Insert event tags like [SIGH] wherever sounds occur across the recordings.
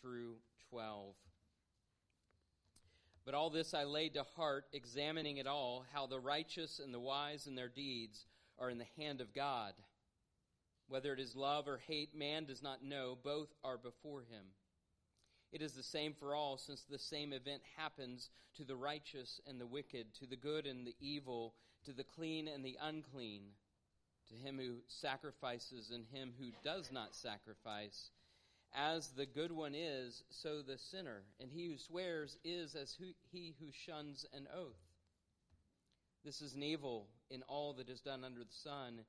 through 12. But all this I laid to heart, examining it all, how the righteous and the wise in their deeds are in the hand of God. Whether it is love or hate, man does not know. Both are before him. It is the same for all, since the same event happens to the righteous and the wicked, to the good and the evil, to the clean and the unclean, to him who sacrifices and him who does not sacrifice. As the good one is, so the sinner, and he who swears is as who, he who shuns an oath. This is an evil in all that is done under the sun,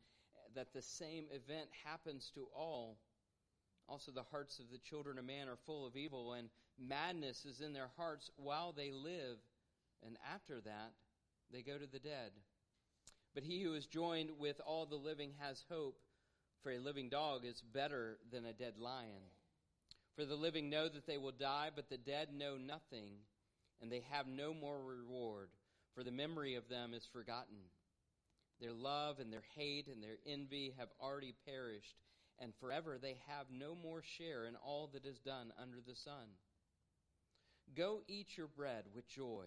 that the same event happens to all. Also, the hearts of the children of man are full of evil, and madness is in their hearts while they live, and after that, they go to the dead. But he who is joined with all the living has hope, for a living dog is better than a dead lion. For the living know that they will die, but the dead know nothing, and they have no more reward, for the memory of them is forgotten. Their love and their hate and their envy have already perished, and forever they have no more share in all that is done under the sun. Go eat your bread with joy,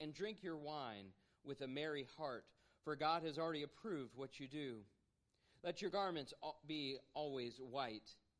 and drink your wine with a merry heart, for God has already approved what you do. Let your garments be always white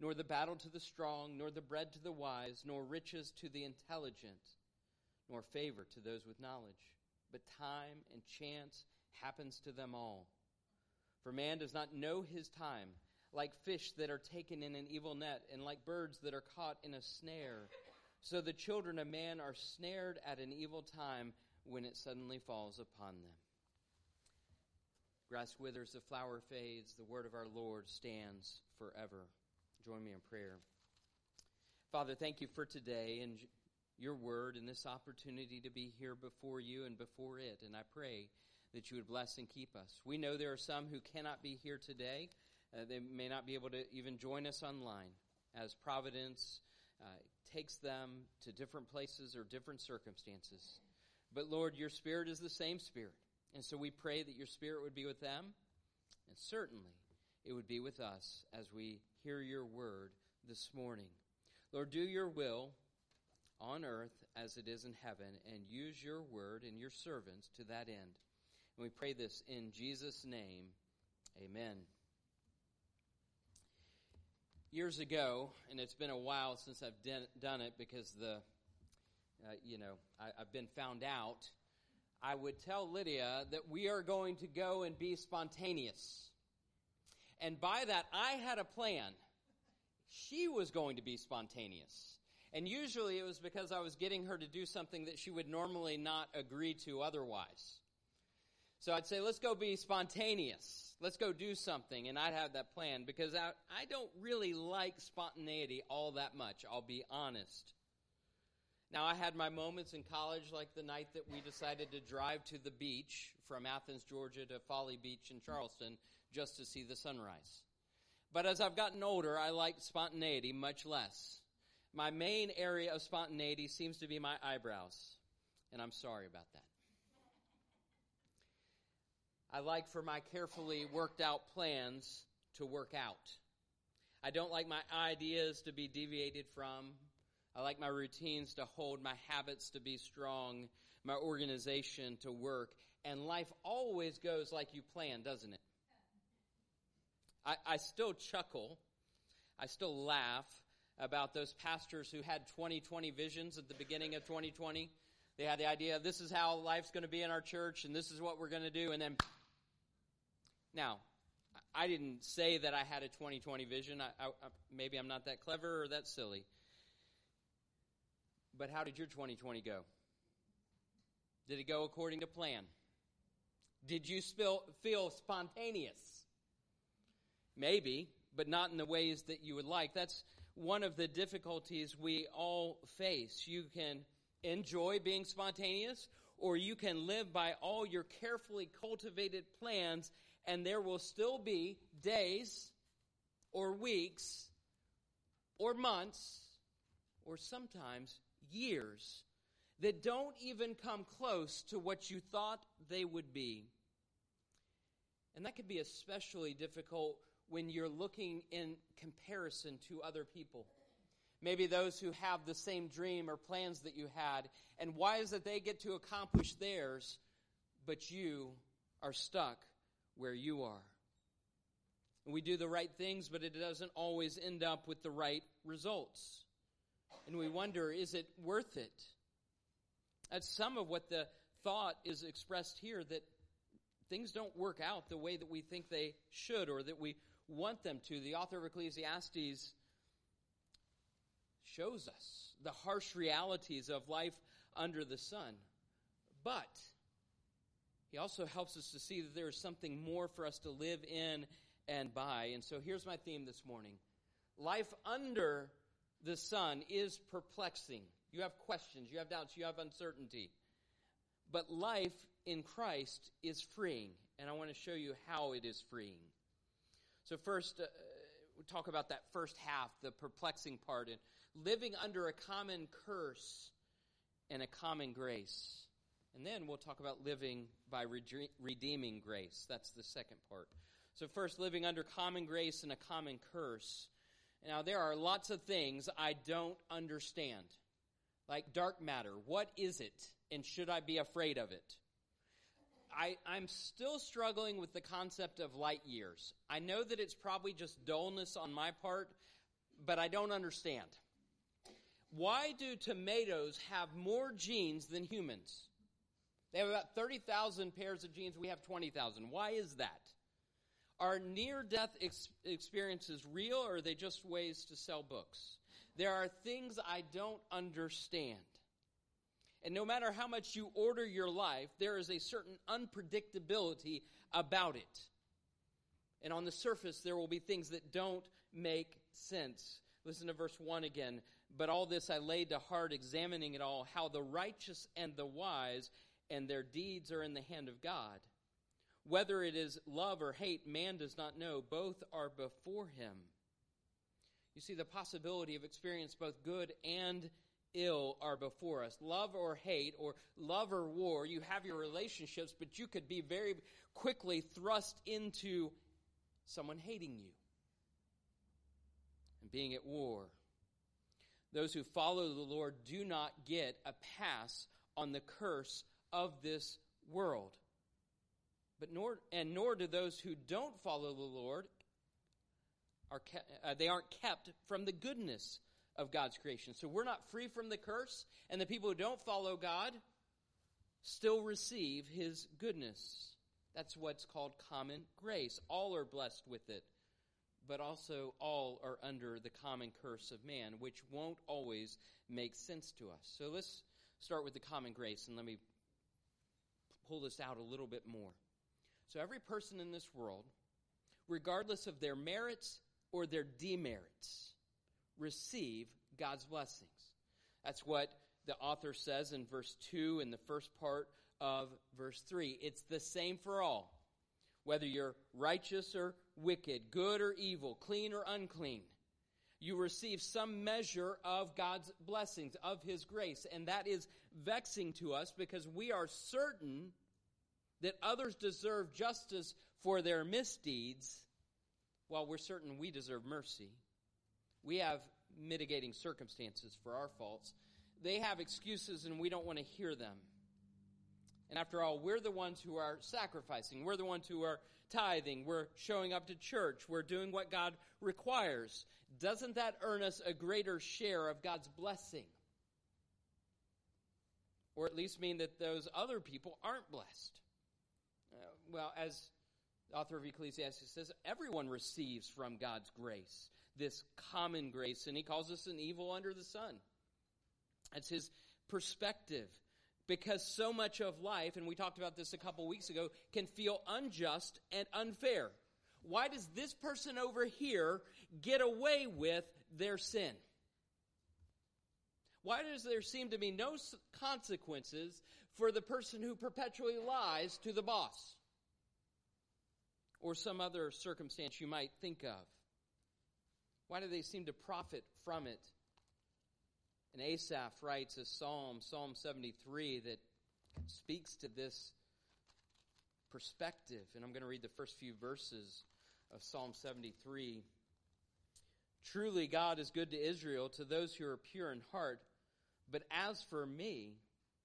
nor the battle to the strong, nor the bread to the wise, nor riches to the intelligent, nor favor to those with knowledge. But time and chance happens to them all. For man does not know his time, like fish that are taken in an evil net, and like birds that are caught in a snare. So the children of man are snared at an evil time when it suddenly falls upon them. Grass withers, the flower fades, the word of our Lord stands forever. Join me in prayer. Father, thank you for today and your word and this opportunity to be here before you and before it. And I pray that you would bless and keep us. We know there are some who cannot be here today. Uh, they may not be able to even join us online as Providence uh, takes them to different places or different circumstances. But Lord, your Spirit is the same Spirit. And so we pray that your Spirit would be with them, and certainly it would be with us as we hear your word this morning. Lord, do your will on earth as it is in heaven, and use your word and your servants to that end. And we pray this in Jesus' name. Amen. Years ago, and it's been a while since I've done it because the, uh, you know, I, I've been found out. I would tell Lydia that we are going to go and be spontaneous. And by that, I had a plan. She was going to be spontaneous. And usually it was because I was getting her to do something that she would normally not agree to otherwise. So I'd say, let's go be spontaneous. Let's go do something. And I'd have that plan because I, I don't really like spontaneity all that much, I'll be honest. Now, I had my moments in college, like the night that we decided to drive to the beach from Athens, Georgia to Folly Beach in Charleston just to see the sunrise. But as I've gotten older, I like spontaneity much less. My main area of spontaneity seems to be my eyebrows, and I'm sorry about that. I like for my carefully worked out plans to work out. I don't like my ideas to be deviated from. I like my routines to hold, my habits to be strong, my organization to work. And life always goes like you plan, doesn't it? I, I still chuckle, I still laugh about those pastors who had 2020 visions at the beginning of 2020. They had the idea, this is how life's going to be in our church, and this is what we're going to do, and then. Now, I didn't say that I had a 2020 vision. I, I, maybe I'm not that clever or that silly. But how did your 2020 go? Did it go according to plan? Did you spill, feel spontaneous? Maybe, but not in the ways that you would like. That's one of the difficulties we all face. You can enjoy being spontaneous, or you can live by all your carefully cultivated plans, and there will still be days or weeks or months or sometimes years that don't even come close to what you thought they would be. And that could be especially difficult when you're looking in comparison to other people. Maybe those who have the same dream or plans that you had. And why is it they get to accomplish theirs, but you are stuck where you are? And we do the right things, but it doesn't always end up with the right results. And we wonder, is it worth it? That's some of what the thought is expressed here that things don't work out the way that we think they should or that we want them to. The author of Ecclesiastes shows us the harsh realities of life under the sun. But he also helps us to see that there is something more for us to live in and by. And so here's my theme this morning life under the sun is perplexing. You have questions, you have doubts, you have uncertainty. But life in Christ is freeing. And I want to show you how it is freeing. So, first, uh, we talk about that first half, the perplexing part, and living under a common curse and a common grace. And then we'll talk about living by redeeming grace. That's the second part. So, first, living under common grace and a common curse. Now, there are lots of things I don't understand, like dark matter. What is it, and should I be afraid of it? I, I'm still struggling with the concept of light years. I know that it's probably just dullness on my part, but I don't understand. Why do tomatoes have more genes than humans? They have about 30,000 pairs of genes. We have 20,000. Why is that? Are near death ex- experiences real or are they just ways to sell books? There are things I don't understand. And no matter how much you order your life, there is a certain unpredictability about it. And on the surface, there will be things that don't make sense. Listen to verse 1 again. But all this I laid to heart, examining it all, how the righteous and the wise and their deeds are in the hand of God. Whether it is love or hate, man does not know. Both are before him. You see, the possibility of experience both good and ill are before us. Love or hate, or love or war, you have your relationships, but you could be very quickly thrust into someone hating you and being at war. Those who follow the Lord do not get a pass on the curse of this world. But nor and nor do those who don't follow the Lord are uh, they aren't kept from the goodness of God's creation. So we're not free from the curse, and the people who don't follow God still receive his goodness. That's what's called common grace. All are blessed with it, but also all are under the common curse of man, which won't always make sense to us. So let's start with the common grace, and let me pull this out a little bit more. So every person in this world, regardless of their merits or their demerits, receive God's blessings. That's what the author says in verse 2 in the first part of verse 3. It's the same for all. Whether you're righteous or wicked, good or evil, clean or unclean, you receive some measure of God's blessings, of His grace. And that is vexing to us because we are certain that others deserve justice for their misdeeds while we're certain we deserve mercy. We have mitigating circumstances for our faults. They have excuses and we don't want to hear them. And after all, we're the ones who are sacrificing. We're the ones who are tithing. We're showing up to church. We're doing what God requires. Doesn't that earn us a greater share of God's blessing? Or at least mean that those other people aren't blessed? Uh, well, as the author of Ecclesiastes says, everyone receives from God's grace, this common grace, and he calls us an evil under the sun. That's his perspective. Because so much of life, and we talked about this a couple weeks ago, can feel unjust and unfair. Why does this person over here get away with their sin? Why does there seem to be no consequences for the person who perpetually lies to the boss? Or some other circumstance you might think of? Why do they seem to profit from it? And Asaph writes a psalm, Psalm 73, that speaks to this perspective. And I'm going to read the first few verses of Psalm 73. Truly, God is good to Israel, to those who are pure in heart. But as for me,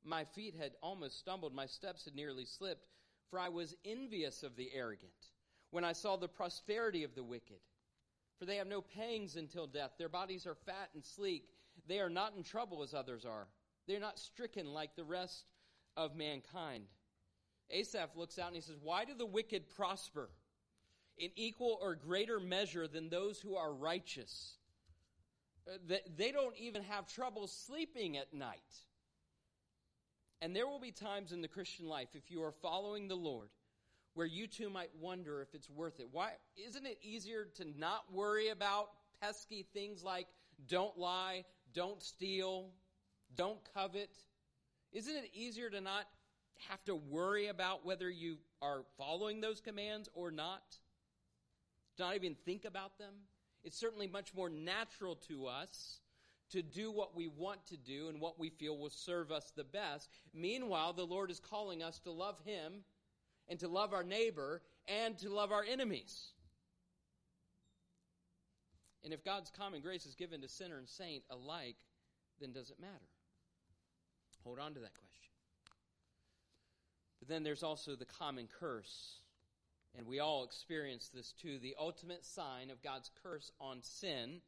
my feet had almost stumbled, my steps had nearly slipped, for I was envious of the arrogant when I saw the prosperity of the wicked. For they have no pangs until death. Their bodies are fat and sleek. They are not in trouble as others are. They are not stricken like the rest of mankind. Asaph looks out and he says, Why do the wicked prosper in equal or greater measure than those who are righteous? Uh, they don't even have trouble sleeping at night. And there will be times in the Christian life, if you are following the Lord, where you too might wonder if it's worth it. Why isn't it easier to not worry about pesky things like don't lie, don't steal, don't covet? Isn't it easier to not have to worry about whether you are following those commands or not? Not even think about them? It's certainly much more natural to us to do what we want to do and what we feel will serve us the best. Meanwhile, the Lord is calling us to love Him and to love our neighbor and to love our enemies. And if God's common grace is given to sinner and saint alike, then does it matter? Hold on to that question. But then there's also the common curse. And we all experience this too. The ultimate sign of God's curse on sin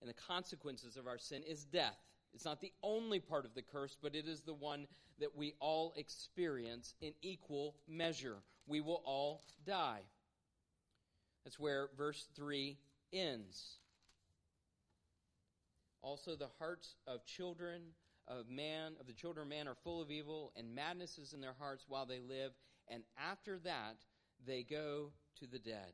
and the consequences of our sin is death. It's not the only part of the curse, but it is the one that we all experience in equal measure. We will all die. That's where verse 3 ends. Also, the hearts of children of man, of the children of man, are full of evil, and madness is in their hearts while they live, and after that they go to the dead.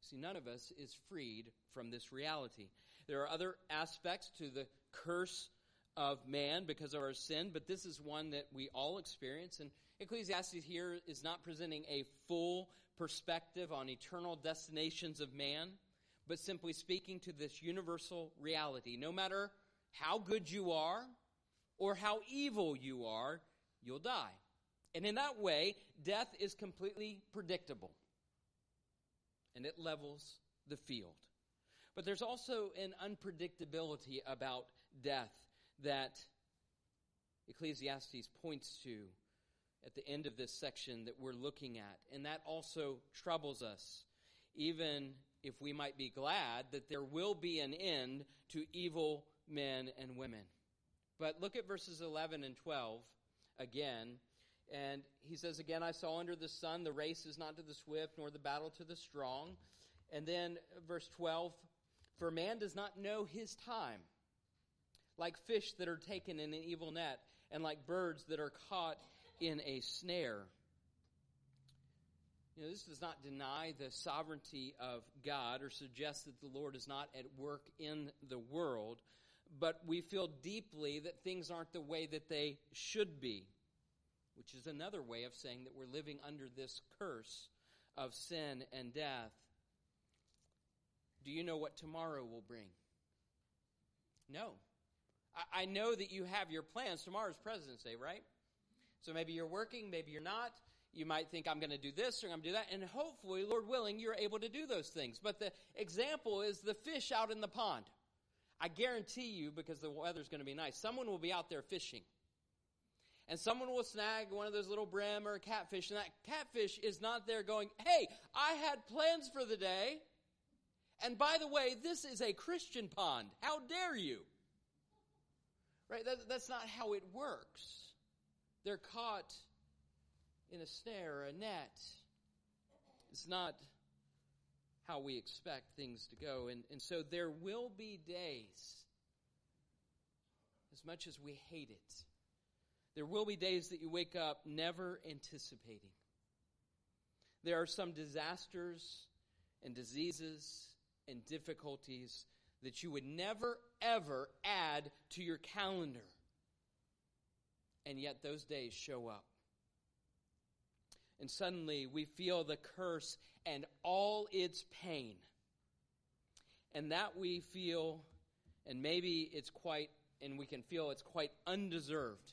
See, none of us is freed from this reality. There are other aspects to the curse of man because of our sin, but this is one that we all experience. And Ecclesiastes here is not presenting a full perspective on eternal destinations of man, but simply speaking to this universal reality. No matter how good you are or how evil you are, you'll die. And in that way, death is completely predictable. And it levels the field. But there's also an unpredictability about death that Ecclesiastes points to at the end of this section that we're looking at. And that also troubles us, even if we might be glad that there will be an end to evil men and women. But look at verses 11 and 12 again. And he says, Again, I saw under the sun the race is not to the swift, nor the battle to the strong. And then verse 12, For man does not know his time, like fish that are taken in an evil net, and like birds that are caught in a snare. You know, this does not deny the sovereignty of God or suggest that the Lord is not at work in the world, but we feel deeply that things aren't the way that they should be, which is another way of saying that we're living under this curse of sin and death. Do you know what tomorrow will bring? No. I, I know that you have your plans. Tomorrow's President's Day, right? So maybe you're working, maybe you're not. You might think, I'm going to do this or I'm going to do that. And hopefully, Lord willing, you're able to do those things. But the example is the fish out in the pond. I guarantee you, because the weather's going to be nice, someone will be out there fishing. And someone will snag one of those little brim or a catfish, and that catfish is not there going, Hey, I had plans for the day. And by the way, this is a Christian pond. How dare you? Right? That, that's not how it works. They're caught in a snare, a net. It's not how we expect things to go. And, and so there will be days, as much as we hate it, there will be days that you wake up never anticipating. There are some disasters and diseases and difficulties that you would never, ever add to your calendar. And yet those days show up. And suddenly we feel the curse and all its pain. And that we feel, and maybe it's quite, and we can feel it's quite undeserved,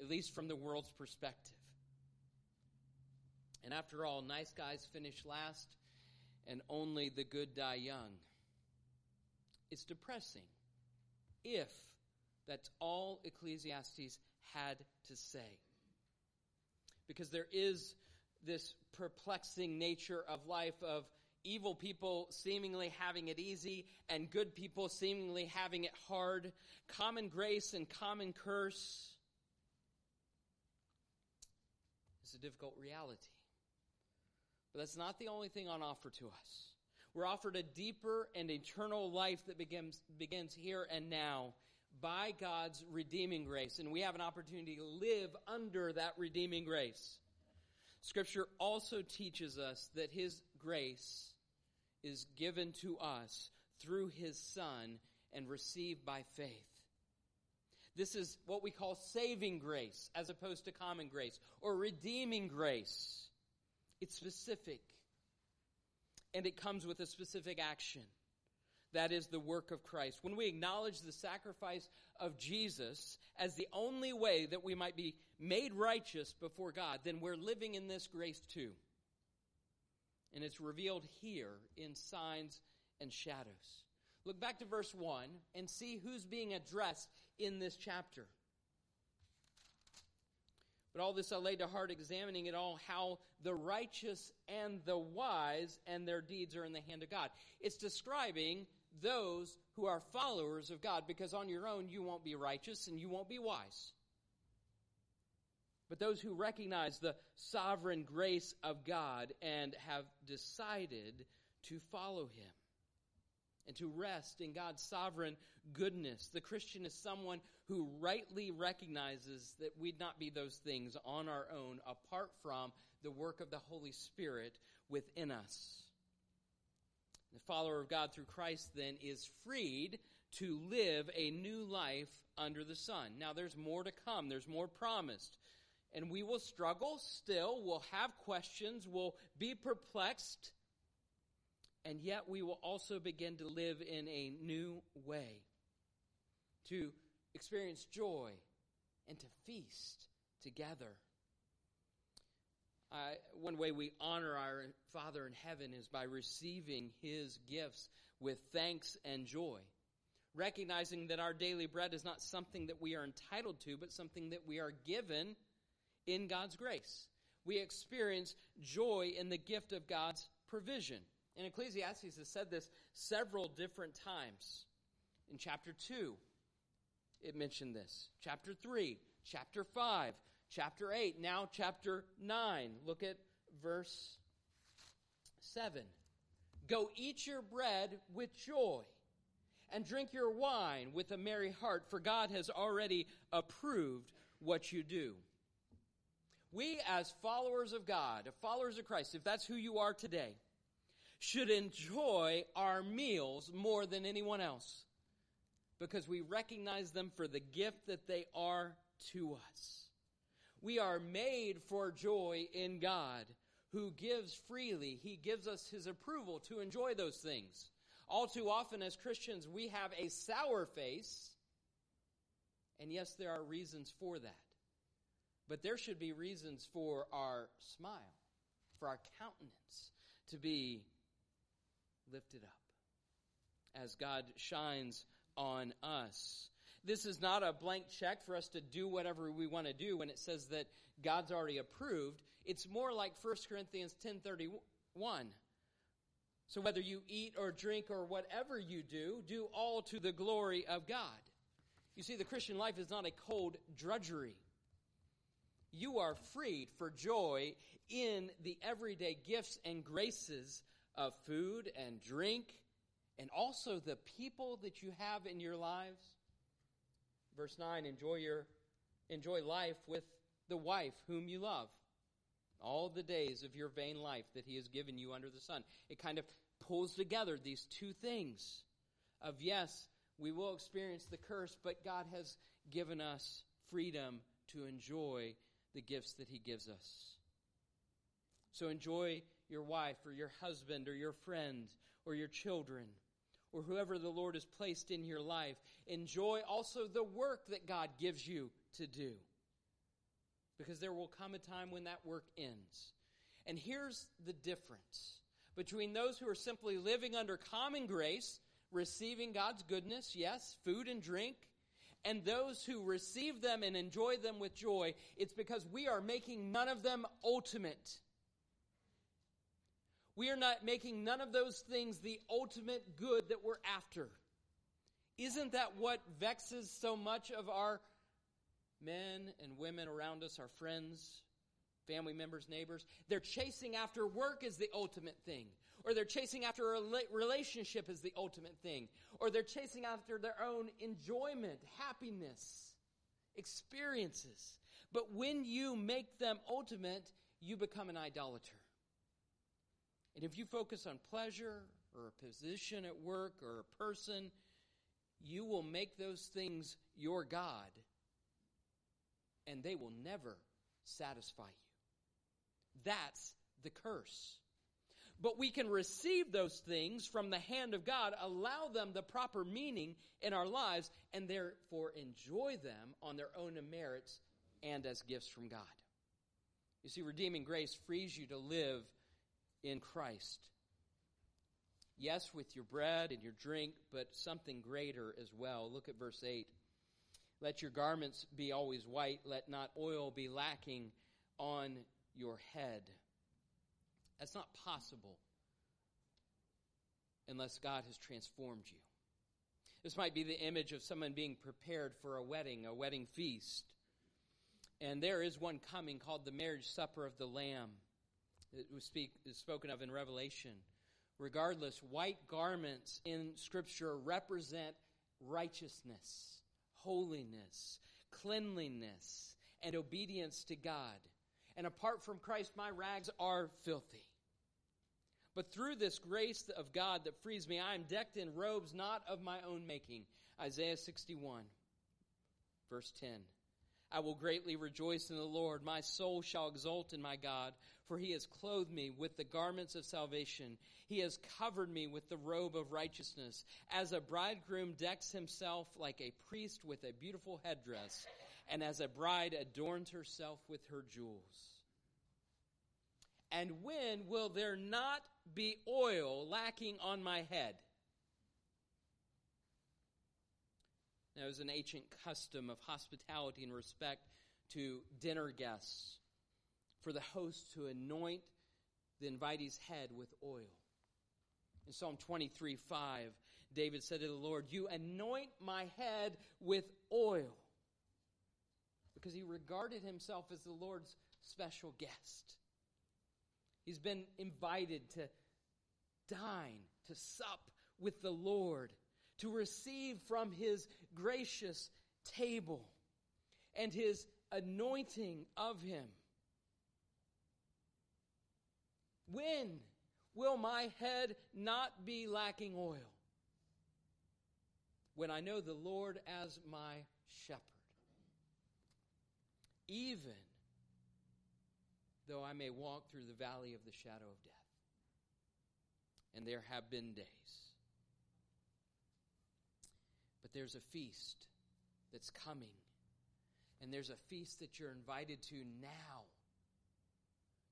at least from the world's perspective. And after all, nice guys finish last, and only the good die young. It's depressing if that's all Ecclesiastes had to say. Because there is this perplexing nature of life of evil people seemingly having it easy and good people seemingly having it hard, common grace and common curse. It's a difficult reality. But that's not the only thing on offer to us. We're offered a deeper and eternal life that begins, begins here and now by God's redeeming grace. And we have an opportunity to live under that redeeming grace. Scripture also teaches us that His grace is given to us through His Son and received by faith. This is what we call saving grace as opposed to common grace or redeeming grace. It's specific. And it comes with a specific action. That is the work of Christ. When we acknowledge the sacrifice of Jesus as the only way that we might be made righteous before God, then we're living in this grace too. And it's revealed here in signs and shadows. Look back to verse 1 and see who's being addressed in this chapter. But all this I laid to heart, examining it all, how the righteous and the wise and their deeds are in the hand of God. It's describing those who are followers of God, because on your own you won't be righteous and you won't be wise. But those who recognize the sovereign grace of God and have decided to follow Him and to rest in God's sovereign goodness. The Christian is someone who rightly recognizes that we'd not be those things on our own apart from the work of the Holy Spirit within us. The follower of God through Christ then is freed to live a new life under the sun. Now there's more to come. There's more promised. And we will struggle still. We'll have questions. We'll be perplexed and yet we will also begin to live in a new way, to experience joy and to feast together. One way we honor our Father in heaven is by receiving His gifts with thanks and joy, recognizing that our daily bread is not something that we are entitled to, but something that we are given in God's grace. We experience joy in the gift of God's provision. And Ecclesiastes has said this several different times. In chapter 2, it mentioned this. Chapter 3, chapter 5, chapter 8, now chapter 9. Look at verse 7. Go eat your bread with joy and drink your wine with a merry heart, for God has already approved what you do. We, as followers of God, followers of Christ, if that's who you are today, should enjoy our meals more than anyone else because we recognize them for the gift that they are to us. We are made for joy in God who gives freely. He gives us his approval to enjoy those things. All too often as Christians, we have a sour face. And yes, there are reasons for that. But there should be reasons for our smile, for our countenance to be lifted up as God shines on us. This is not a blank check for us to do whatever we want to do when it says that God's already approved. It's more like 1 Corinthians 10:31. So whether you eat or drink or whatever you do, do all to the glory of God. You see the Christian life is not a cold drudgery. You are freed for joy in the everyday gifts and graces of food and drink, and also the people that you have in your lives. Verse 9, enjoy your enjoy life with the wife whom you love all the days of your vain life that he has given you under the sun. It kind of pulls together these two things of yes, we will experience the curse, but God has given us freedom to enjoy the gifts that He gives us. So enjoy your wife or your husband or your friend or your children or whoever the Lord has placed in your life. Enjoy also the work that God gives you to do. Because there will come a time when that work ends. And here's the difference between those who are simply living under common grace, receiving God's goodness, yes, food and drink, and those who receive them and enjoy them with joy, it's because we are making none of them ultimate. We are not making none of those things the ultimate good that we're after. Isn't that what vexes so much of our men and women around us, our friends, family members, neighbors? They're chasing after work as the ultimate thing, or they're chasing after a relationship as the ultimate thing, or they're chasing after their own enjoyment, happiness, experiences. But when you make them ultimate, you become an idolater. And if you focus on pleasure or a position at work or a person, you will make those things your God, and they will never satisfy you. That's the curse. But we can receive those things from the hand of God, allow them the proper meaning in our lives, and therefore enjoy them on their own merits and as gifts from God. You see, redeeming grace frees you to live in Christ. Yes, with your bread and your drink, but something greater as well. Look at verse 8. Let your garments be always white, let not oil be lacking on your head. That's not possible unless God has transformed you. This might be the image of someone being prepared for a wedding, a wedding feast. And there is one coming called the marriage supper of the Lamb that was speak, is spoken of in Revelation. Regardless, white garments in Scripture represent righteousness, holiness, cleanliness, and obedience to God. And apart from Christ, my rags are filthy. But through this grace of God that frees me, I am decked in robes not of my own making. Isaiah 61, verse 10. I will greatly rejoice in the Lord. My soul shall exult in my God, for he has clothed me with the garments of salvation. He has covered me with the robe of righteousness. As a bridegroom decks himself like a priest with a beautiful headdress, and as a bride adorns herself with her jewels. And when will there not be oil lacking on my head? Now, it was an ancient custom of hospitality and respect to dinner guests for the host to anoint the invitee's head with oil. In Psalm 23 5, David said to the Lord, You anoint my head with oil. Because he regarded himself as the Lord's special guest. He's been invited to dine, to sup with the Lord to receive from his gracious table and his anointing of him. When will my head not be lacking oil? When I know the Lord as my shepherd. Even though I may walk through the valley of the shadow of death. And there have been days but there's a feast that's coming. And there's a feast that you're invited to now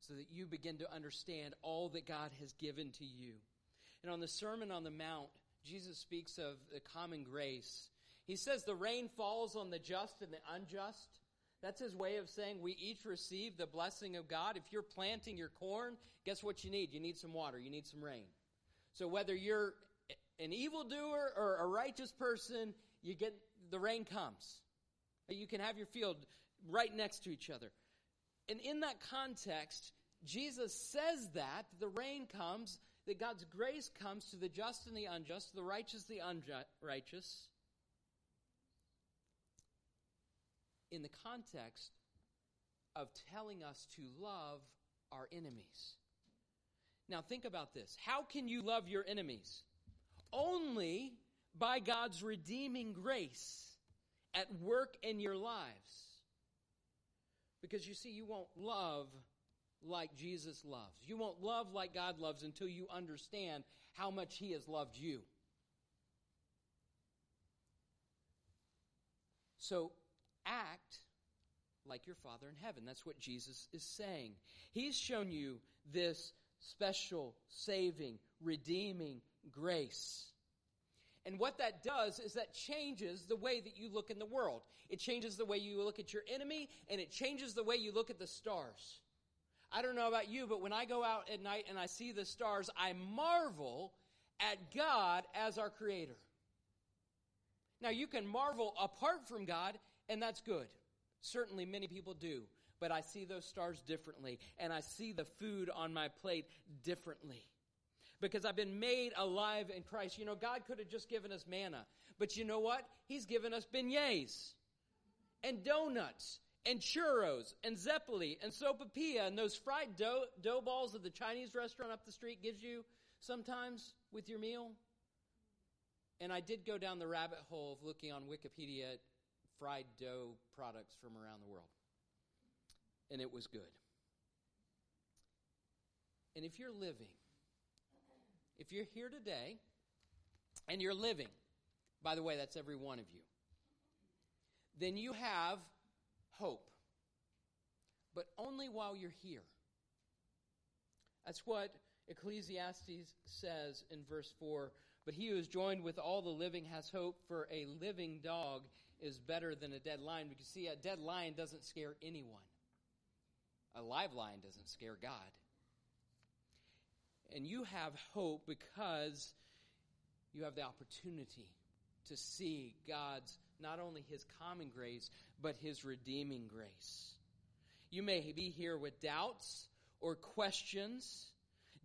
so that you begin to understand all that God has given to you. And on the Sermon on the Mount, Jesus speaks of the common grace. He says the rain falls on the just and the unjust. That's his way of saying we each receive the blessing of God. If you're planting your corn, guess what you need? You need some water, you need some rain. So whether you're an evildoer or a righteous person, you get the rain comes. You can have your field right next to each other. And in that context, Jesus says that the rain comes, that God's grace comes to the just and the unjust, the righteous, the unrighteous, in the context of telling us to love our enemies. Now think about this. How can you love your enemies? Only by God's redeeming grace at work in your lives. Because you see, you won't love like Jesus loves. You won't love like God loves until you understand how much He has loved you. So act like your Father in heaven. That's what Jesus is saying. He's shown you this special, saving, redeeming grace. And what that does is that changes the way that you look in the world. It changes the way you look at your enemy, and it changes the way you look at the stars. I don't know about you, but when I go out at night and I see the stars, I marvel at God as our creator. Now, you can marvel apart from God, and that's good. Certainly, many people do. But I see those stars differently, and I see the food on my plate differently because I've been made alive in Christ. You know, God could have just given us manna, but you know what? He's given us beignets and donuts and churros and zeppoli and sopapilla and those fried dough, dough balls that the Chinese restaurant up the street gives you sometimes with your meal. And I did go down the rabbit hole of looking on Wikipedia at fried dough products from around the world. And it was good. And if you're living if you're here today and you're living, by the way, that's every one of you, then you have hope. But only while you're here. That's what Ecclesiastes says in verse 4. But he who is joined with all the living has hope, for a living dog is better than a dead lion. Because, see, a dead lion doesn't scare anyone, a live lion doesn't scare God. And you have hope because you have the opportunity to see God's, not only His common grace, but His redeeming grace. You may be here with doubts or questions,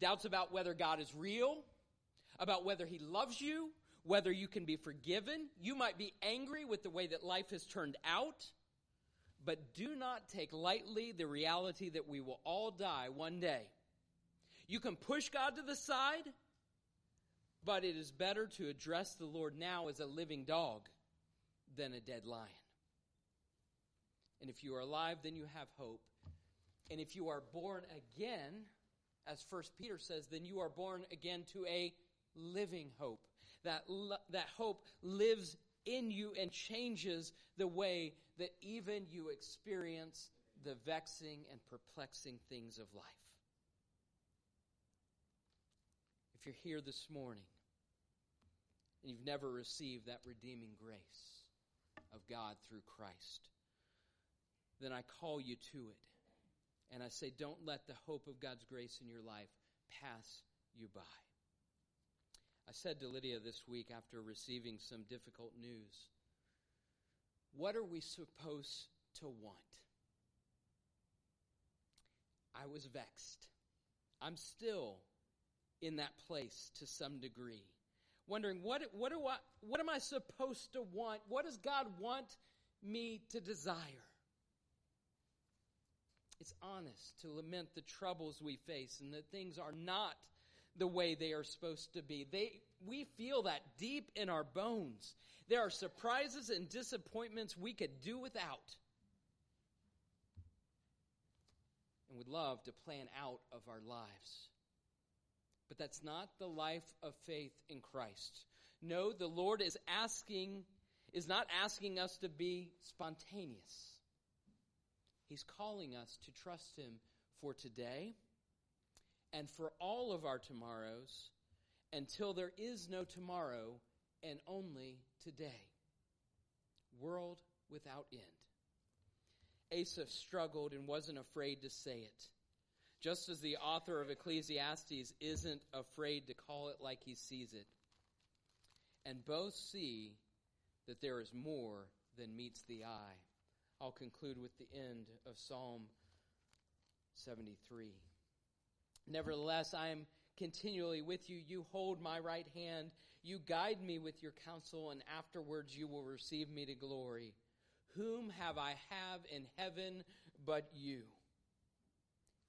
doubts about whether God is real, about whether He loves you, whether you can be forgiven. You might be angry with the way that life has turned out. But do not take lightly the reality that we will all die one day. You can push God to the side, but it is better to address the Lord now as a living dog than a dead lion. And if you are alive, then you have hope. And if you are born again, as First Peter says, then you are born again to a living hope. That, that hope lives in you and changes the way that even you experience the vexing and perplexing things of life. If you're here this morning and you've never received that redeeming grace of God through Christ, then I call you to it. And I say, don't let the hope of God's grace in your life pass you by. I said to Lydia this week after receiving some difficult news, what are we supposed to want? I was vexed. I'm still in that place to some degree. Wondering, what, what, do I, what am I supposed to want? What does God want me to desire? It's honest to lament the troubles we face and that things are not the way they are supposed to be. They, we feel that deep in our bones. There are surprises and disappointments we could do without. And would love to plan out of our lives. But that's not the life of faith in Christ. No, the Lord is asking, is not asking us to be spontaneous. He's calling us to trust Him for today and for all of our tomorrows until there is no tomorrow and only today. World without end. Asaph struggled and wasn't afraid to say it just as the author of Ecclesiastes isn't afraid to call it like he sees it. And both see that there is more than meets the eye. I'll conclude with the end of Psalm 73. Nevertheless, I am continually with you. You hold my right hand. You guide me with your counsel, and afterwards you will receive me to glory. Whom have I have in heaven but you?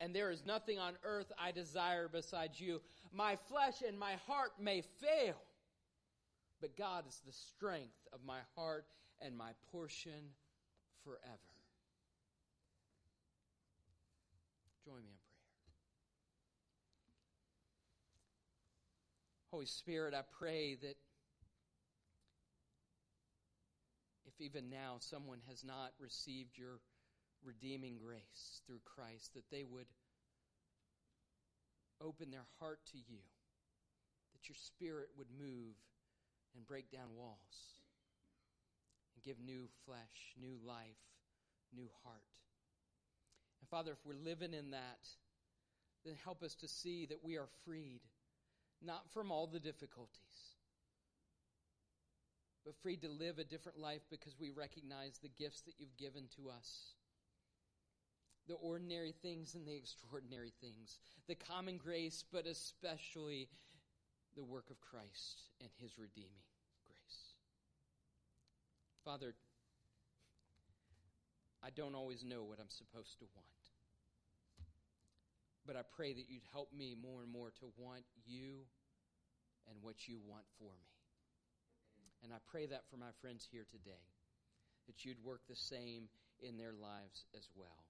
And there is nothing on earth I desire besides you. My flesh and my heart may fail, but God is the strength of my heart and my portion forever. Join me in prayer. Holy Spirit, I pray that if even now someone has not received your redeeming grace through Christ, that they would open their heart to you, that your spirit would move and break down walls and give new flesh, new life, new heart. And Father, if we're living in that, then help us to see that we are freed, not from all the difficulties, but freed to live a different life because we recognize the gifts that you've given to us the ordinary things and the [LAUGHS] extraordinary things, the common grace, but especially the work of Christ and his redeeming grace. Father, I don't always know what I'm supposed to want. But I pray that you'd help me more and more to want you and what you want for me. And I pray that for my friends here today, that you'd work the same in their lives as well.